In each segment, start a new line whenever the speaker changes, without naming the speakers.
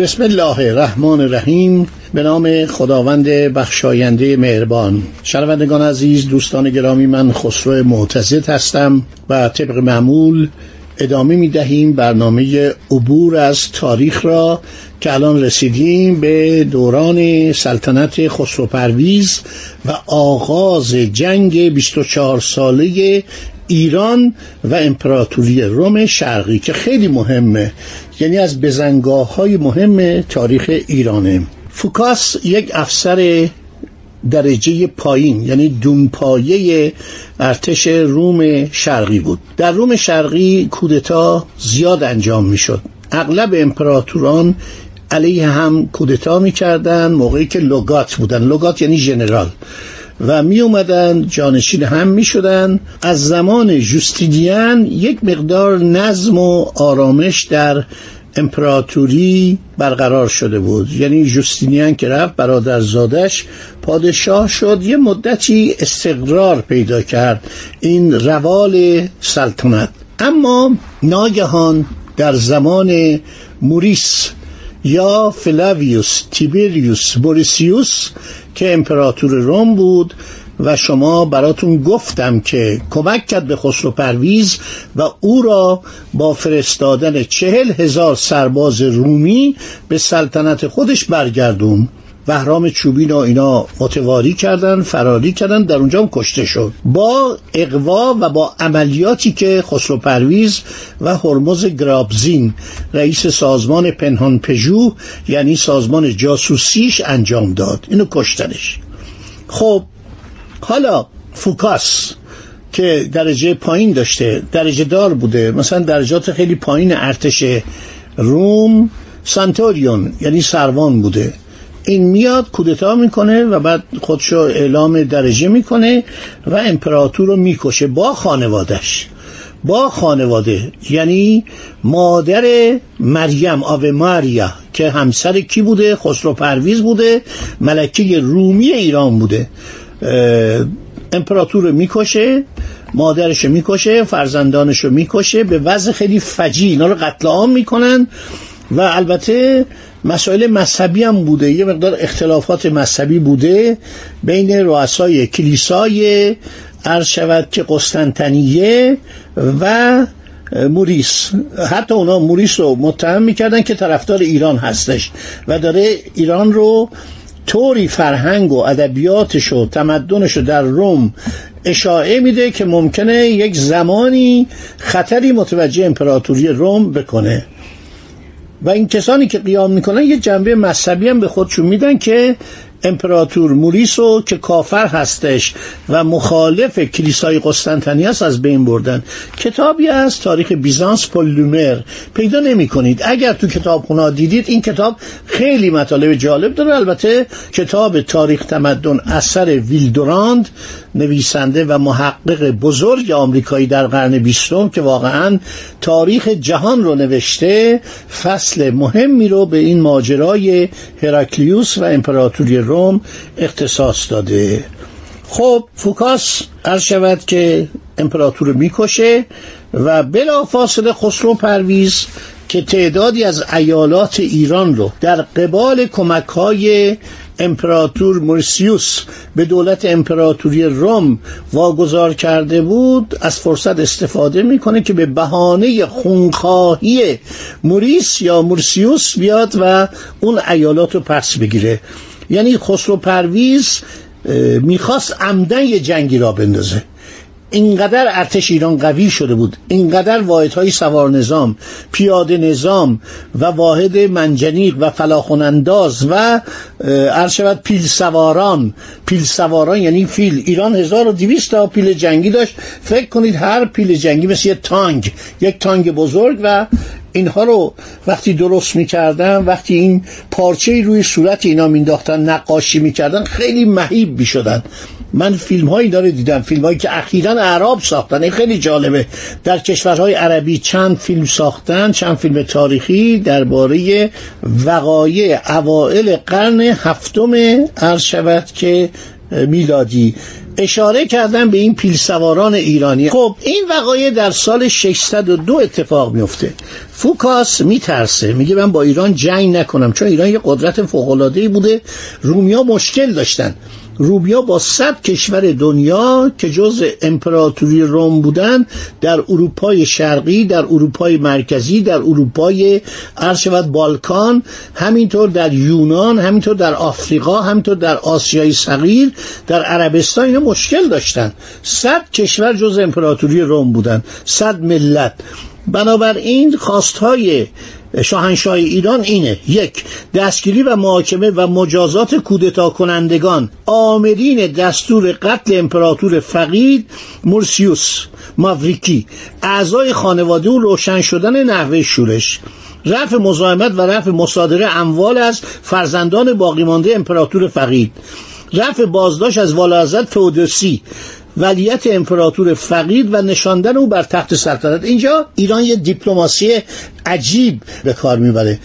بسم الله الرحمن الرحیم. به نام خداوند بخشاینده مهربان. شنوندگان عزیز دوستان گرامی من خسرو معتزد هستم و طبق معمول ادامه می دهیم برنامه عبور از تاریخ را که الان رسیدیم به دوران سلطنت خسرو پرویز و آغاز جنگ 24 ساله ایران و امپراتوری روم شرقی که خیلی مهمه یعنی از بزنگاه های مهم تاریخ ایرانه. فوکاس یک افسر درجه پایین یعنی دونپایه ارتش روم شرقی بود. در روم شرقی کودتا زیاد انجام می‌شد. اغلب امپراتوران علیه هم کودتا می‌کردن موقعی که لوگات بودن. لوگات یعنی ژنرال. و می اومدن جانشین هم می شدن از زمان جوستینیان یک مقدار نظم و آرامش در امپراتوری برقرار شده بود. یعنی ژوستینین که رفت برادرزادش پادشاه شد یه مدتی استقرار پیدا کرد. این روال سلطنت. اما ناگهان در زمان موریس یا فلاویوس تیبریوس موریسیوس که امپراتور روم بود و شما براتون گفتم که کمک کرد به خسرو پرویز و او را با فرستادن چهل هزار سرباز رومی به سلطنت خودش برگردون. بهرام چوبین و اینا متواری کردن فراری کردن در اونجا هم کشته شد. با اقوا و با عملیاتی که خسرو پرویز و هرمز گرابزین رئیس سازمان پنهان پژو یعنی سازمان جاسوسیش انجام داد. اینو کشتنش. خب حالا فوکاس که درجه پایین داشته درجه دار بوده. مثلا درجات خیلی پایین ارتش روم سانتوریون یعنی سروان بوده. این میاد کودتا می‌کنه و بعد خودشو اعلام درجه می‌کنه و امپراتور رو می‌کشه با خانوادش با خانواده. یعنی مادر مریم آو ماریا که همسر کی بوده؟ خسرو پرویز بوده. ملکه رومی ایران بوده. امپراتور رو می‌کشه مادرش رو می‌کشه فرزندانش رو می‌کشه به وضع خیلی فجی اینا رو قتل عام می‌کنن و البته مسائل مذهبی هم بوده. یه مقدار اختلافات مذهبی بوده بین رؤسای کلیسای عرض شود که قسطنطنیه و موریس. حتی اونا موریس رو متهم می‌کردن که طرفدار ایران هستش و داره ایران رو طوری فرهنگ و ادبیاتش و تمدنش رو در روم اشاعه میده که ممکنه یک زمانی خطری متوجه امپراتوری روم بکنه. و این کسانی که قیام می‌کنن یه جنبه مذهبی هم به خودشون میدن که امپراتور موریسو که کافر هستش و مخالف کلیسای قسطنطنیه است از بین بردن. کتابی از تاریخ بیزانس پولومر پیدا نمی کنید اگر تو کتاب دیدید این کتاب خیلی مطالب جالب داره. البته کتاب تاریخ تمدن اثر ویل دورانت نویسنده و محقق بزرگ آمریکایی در قرن بیستم که واقعا تاریخ جهان رو نوشته فصل مهمی رو به این ماجرای هراکلیوس و امپراتوری روم اختصاص داده. خب فوکاس عرض شود که امپراتور می‌کشه و بلا فاصله خسرو پرویز که تعدادی از ایالات ایران رو در قبال کمک های امپراتور مرسیوس به دولت امپراتوری روم واگذار کرده بود از فرصت استفاده می‌کنه که به بهانه خونخواهی موریس یا مرسیوس بیاد و اون ایالات رو پس بگیره. یعنی خسرو پرویز می‌خواست عمدن یه جنگی را بندازه. اینقدر ارتش ایران قوی شده بود اینقدر واحدهای سوار نظام پیاده نظام و واحد منجنیق و فلاخون انداز و شود پیل سواران. پیل سواران یعنی فیل. ایران 1200 تا پیل جنگی داشت. فکر کنید هر پیل جنگی مثل یه تانگ یک تانگ بزرگ و اینها رو وقتی درست می‌کردن وقتی این پارچه روی صورت اینا مینداختن نقاشی می‌کردن خیلی مهیب می‌شدن. من فیلم هایی داره دیدم فیلم هایی که اخیرا اعراب ساختن. این خیلی جالبه. در کشورهای عربی چند فیلم ساختن چند فیلم تاریخی درباره وقایع اوائل قرن هفتم عرض شود که میلادی. اشاره کردن به این پیل سواران ایرانی. خب این وقایع در سال 602 اتفاق میفته. فوکاس میترسه. میگه من با ایران جنگ نکنم چون ایران یه قدرت فوق‌العاده‌ای بوده. رومیا مشکل داشتن. روبیا با صد کشور دنیا که جز امپراتوری روم بودن در اروپای شرقی در اروپای مرکزی در اروپای عرض بالکان همینطور در یونان همینطور در آفریقا همینطور در آسیای صغیر در عربستان اینا مشکل داشتن. صد کشور جز امپراتوری روم بودن صد ملت. بنابراین خواستهای شاهنشاه ایران اینه. یک دستگیری و محاکمه و مجازات کودتا کنندگان آمرین دستور قتل امپراتور فقید مورسیوس ماوریکی. اعضای خانواده و روشن شدن نحوه شورش. رفع مزاحمت و رفع مصادره اموال از فرزندان باقی مانده امپراتور فقید. رفع بازداشت از والا فودوسی. ولیت امپراتور فقید و نشاندن او بر تخت سلطنت. اینجا ایران یه دیپلماسی عجیب به کار می‌بره.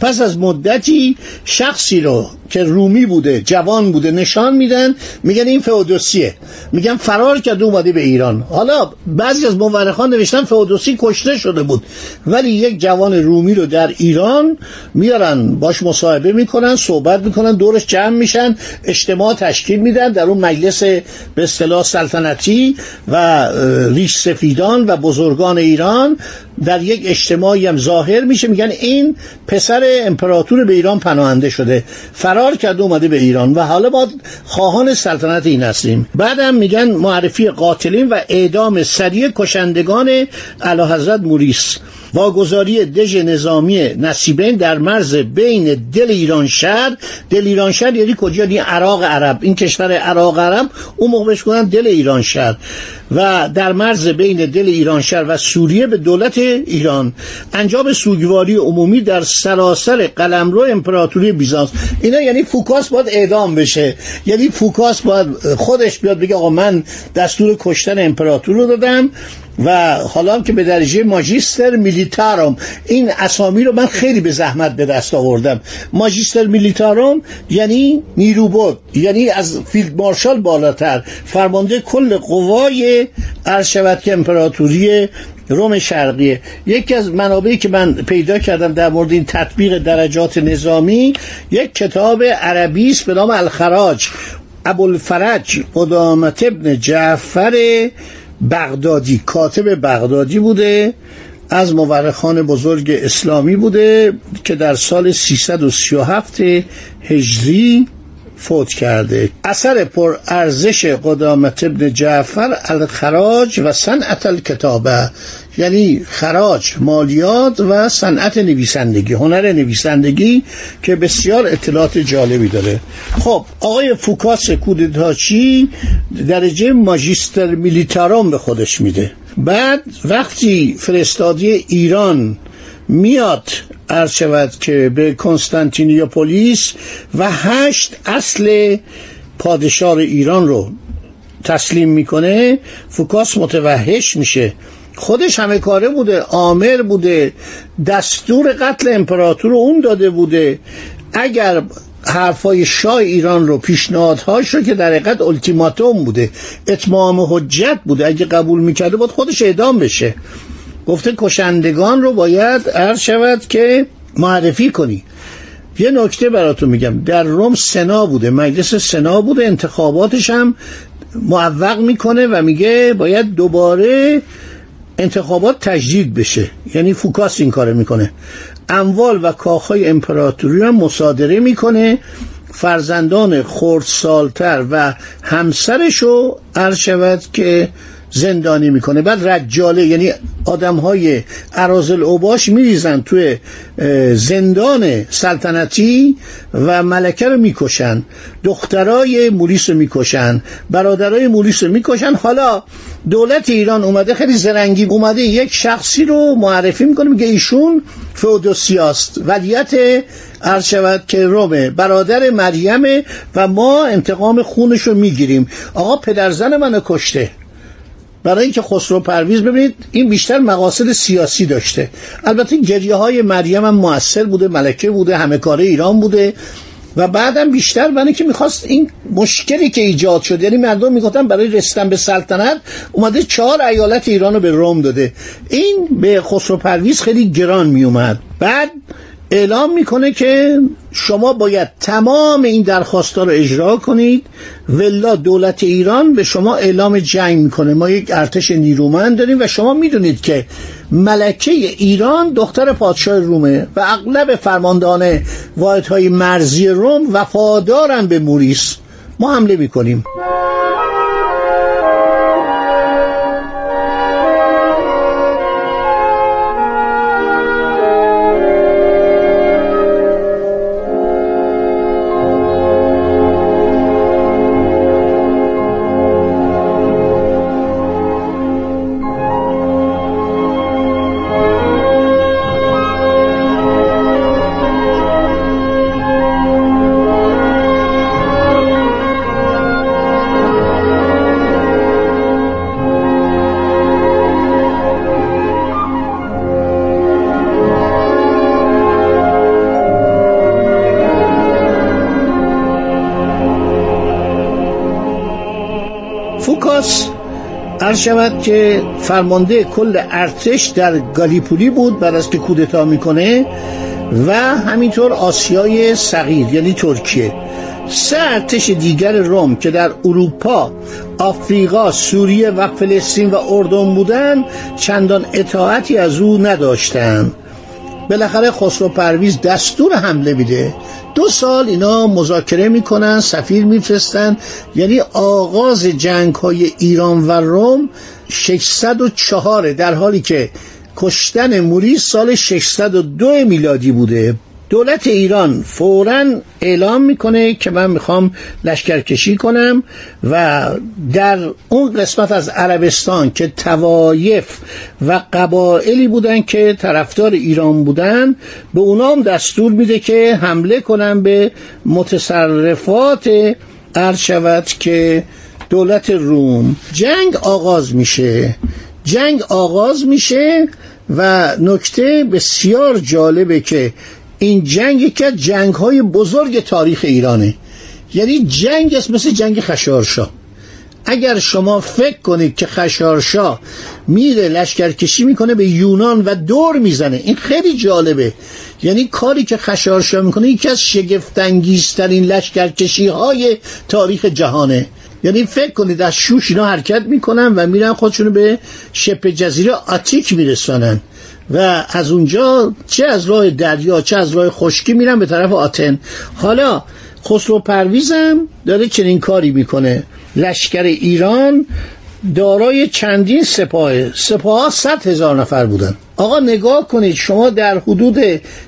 پس از مدتی شخصی رو که رومی بوده جوان بوده نشان میدن میگن این فئودوسیه. میگن فرار کرده اومده به ایران. حالا بعضی از مورخان نوشتن فئودوسی کشته شده بود. ولی یک جوان رومی رو در ایران میارن باش مصاحبه می‌کنن صحبت می‌کنن دورش جمع میشن اجتماع تشکیل میدن در اون مجلس به اصطلاح سلطنتی و ریش سفیدان و بزرگان ایران در یک اجتماعی هم ظاهر میشه. میگن این پسر امپراتور به ایران پناهنده شده. فرار کرده اومده به ایران و حالا ما خواهان سلطنت این هستیم. بعدم میگن معرفی قاتلین و اعدام سریع کشندگان اعلی حضرت موریس. واگذاری دژ نظامی نصیبین در مرز بین دل ایران شهر. دل ایران شهر یعنی کجا؟ یعنی عراق عرب. این کشور عراق عرب اون موقع بهش دل ایران شهر. و در مرز بین دل ایران شهر و سوریه به دولت ایران. انجام سوگواری عمومی در سراسر قلمرو امپراتوری بیزانس. اینا یعنی فوکاس باید اعدام بشه. یعنی فوکاس باید خودش بیاد بگه آقا من دستور کشتن امپراتور رو دادم. و حالا که به درجه ماجیستر میلیتاروم این اسامی رو من خیلی به زحمت به دست آوردم. ماجیستر میلیتاروم یعنی نیروبود یعنی از فیلد مارشال بالاتر فرمانده کل قوای عرض شود که امپراتوری روم شرقیه یکی از منابعی که من پیدا کردم در مورد این تطبیق درجات نظامی یک کتاب عربی است به نام الخراج. ابوالفرج قدامت ابن جعفر بغدادی. کاتب بغدادی بوده از مورخان بزرگ اسلامی بوده که در سال 337 هجری فوت کرده. اثر پر ارزش قدامت ابن جعفر الخراج و صنعت الکتابه یعنی خراج مالیات و صنعت نویسندگی هنر نویسندگی که بسیار اطلاعات جالبی داره. خب آقای فوکاس کودتاچی درجه ماجیستر میلیتارام به خودش میده. بعد وقتی فرستادی ایران میاد عرض شود که به کنستانتینیوپولیس و هشت اصل پادشاه ایران رو تسلیم می‌کنه. فوکاس متوحش میشه. خودش همه کاره بوده آمر بوده دستور قتل امپراتور اون داده بوده. اگر حرفای شاه ایران رو پیشنهادهاش رو که در حقیقت التیماتوم بوده اتمام حجت بوده اگه قبول می‌کرده باید خودش اعدام بشه. گفته کشندگان رو باید عرض شود که معرفی کنی. یه نکته براتون میگم. در روم سنا بوده مجلس سنا بوده انتخاباتش هم معوق می‌کنه و میگه باید دوباره انتخابات تجدید بشه. یعنی فوکاس این کاره می‌کنه. اموال و کاخهای امپراتوری هم مصادره می‌کنه. فرزندان خردسالتر و همسرشو عرض شود که زندانی می‌کنه. بعد رجاله یعنی آدم های عرازل اوباش میریزن توی زندان سلطنتی و ملکه رو می‌کشن. دخترای مولیس رو می‌کشن. برادرای مولیس رو می‌کشن. حالا دولت ایران اومده خیلی زرنگی اومده یک شخصی رو معرفی می‌کنه میگه ایشون فودوسیاست. ولیت عرض شود که رومه. برادر مریمه و ما انتقام خونش رو می‌گیریم. آقا پدرزن منو کشته. برای اینکه خسرو پرویز ببینید این بیشتر مقاصد سیاسی داشته. البته گریه های مریم هم موثر بوده ملکه بوده همه کاره ایران بوده. و بعدم بیشتر برای که می‌خواست این مشکلی که ایجاد شد یعنی مردم می‌گفتن برای رسیدن به سلطنت اومده چهار ایالت ایران رو به روم داده. این به خسرو پرویز خیلی گران میومد بعد اعلام می‌کنه که شما باید تمام این درخواست رو اجرا کنید. ولا دولت ایران به شما اعلام جنگ می‌کنه. ما یک ارتش نیرومند داریم و شما می‌دونید که ملکه ایران دختر پادشاه رومه و اغلب فرماندهان واحدهای مرزی روم وفادارن به موریس. ما حمله می‌کنیم. عرض شود که فرمانده کل ارتش در گالیپولی بود بعد از که کودتا می‌کنه و همینطور آسیای صغیر یعنی ترکیه. سه ارتش دیگر روم که در اروپا آفریقا سوریه و فلسطین و اردن بودند چندان اطاعتی از او نداشتند. بالاخره خسرو پرویز دستور حمله میده. دو سال اینا مذاکره می‌کنن سفیر میفرستن. یعنی آغاز جنگ های ایران و روم 604 در حالی که کشتن موری سال 602 میلادی بوده. دولت ایران فورا اعلام می‌کنه که من می‌خوام لشکرکشی کنم و در اون قسمت از عربستان که توایف و قبائلی بودن که طرفدار ایران بودن به اونام دستور میده که حمله کنن به متصرفات عرض شود که دولت روم. جنگ آغاز میشه. جنگ آغاز میشه و نکته بسیار جالبه که این جنگ از جنگ های بزرگ تاریخ ایرانه. یعنی جنگ است مثل جنگ خشارشا اگر شما فکر کنید که خشارشا میره لشکرکشی می‌کنه به یونان و دور می‌زنه این خیلی جالبه. یعنی کاری که خشارشا می‌کنه یکی از شگفتانگیزترین لشکرکشی های تاریخ جهانه. یعنی فکر کنید از شوش اینا حرکت می‌کنن و میرن خودشونو به شبه جزیره آتیک میرسانن. و از اونجا چه از راه دریا چه از راه خشکی میرن به طرف آتن. حالا خسرو پرویزم داره چنین کاری می‌کنه. لشکر ایران دارای چندین سپاه سپاه صد هزار نفر بودن. آقا نگاه کنید شما در حدود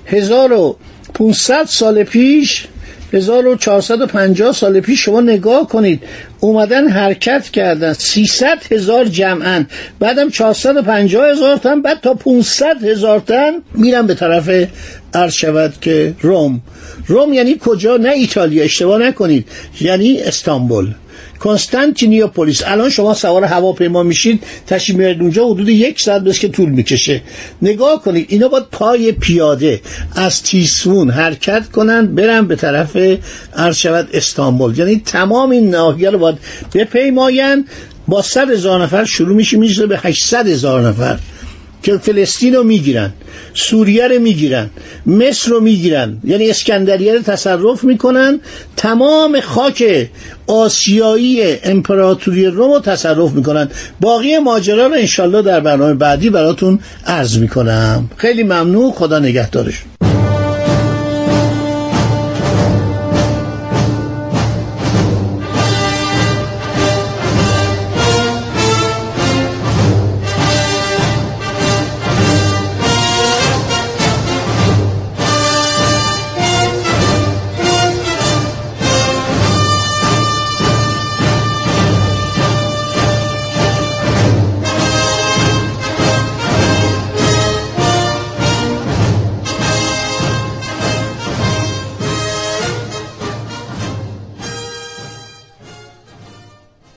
1500 سال پیش 1450 سال پیش شما نگاه کنید. اومدن حرکت کردن. 300 هزار جمعن. بعدم 450 هزار تن بعد تا 500 هزار تن میرن به طرف عرض شود که روم. روم یعنی کجا؟ نه ایتالیا. اشتباه نکنید. یعنی استانبول. کنستانتینیوپولیس الان شما سوار هواپیما میشید تشریف میارید اونجا حدود یک ساعت بس که طول می‌کشه. نگاه کنید اینا باید پای پیاده از تیسفون حرکت کنن برن به طرف عرض شود استانبول. یعنی تمام این ناحیه رو باید بپیماین با صد هزار نفر شروع میشه میشه به 800 هزار نفر. که فلسطین رو می‌گیرن سوریه رو می‌گیرن مصر رو می‌گیرن. یعنی اسکندریه رو تصرف می‌کنن. تمام خاک آسیایی امپراتوری روم رو تصرف می‌کنن. باقی ماجرا رو انشالله در برنامه بعدی براتون عرض می‌کنم. خیلی ممنون. خدا نگهدارش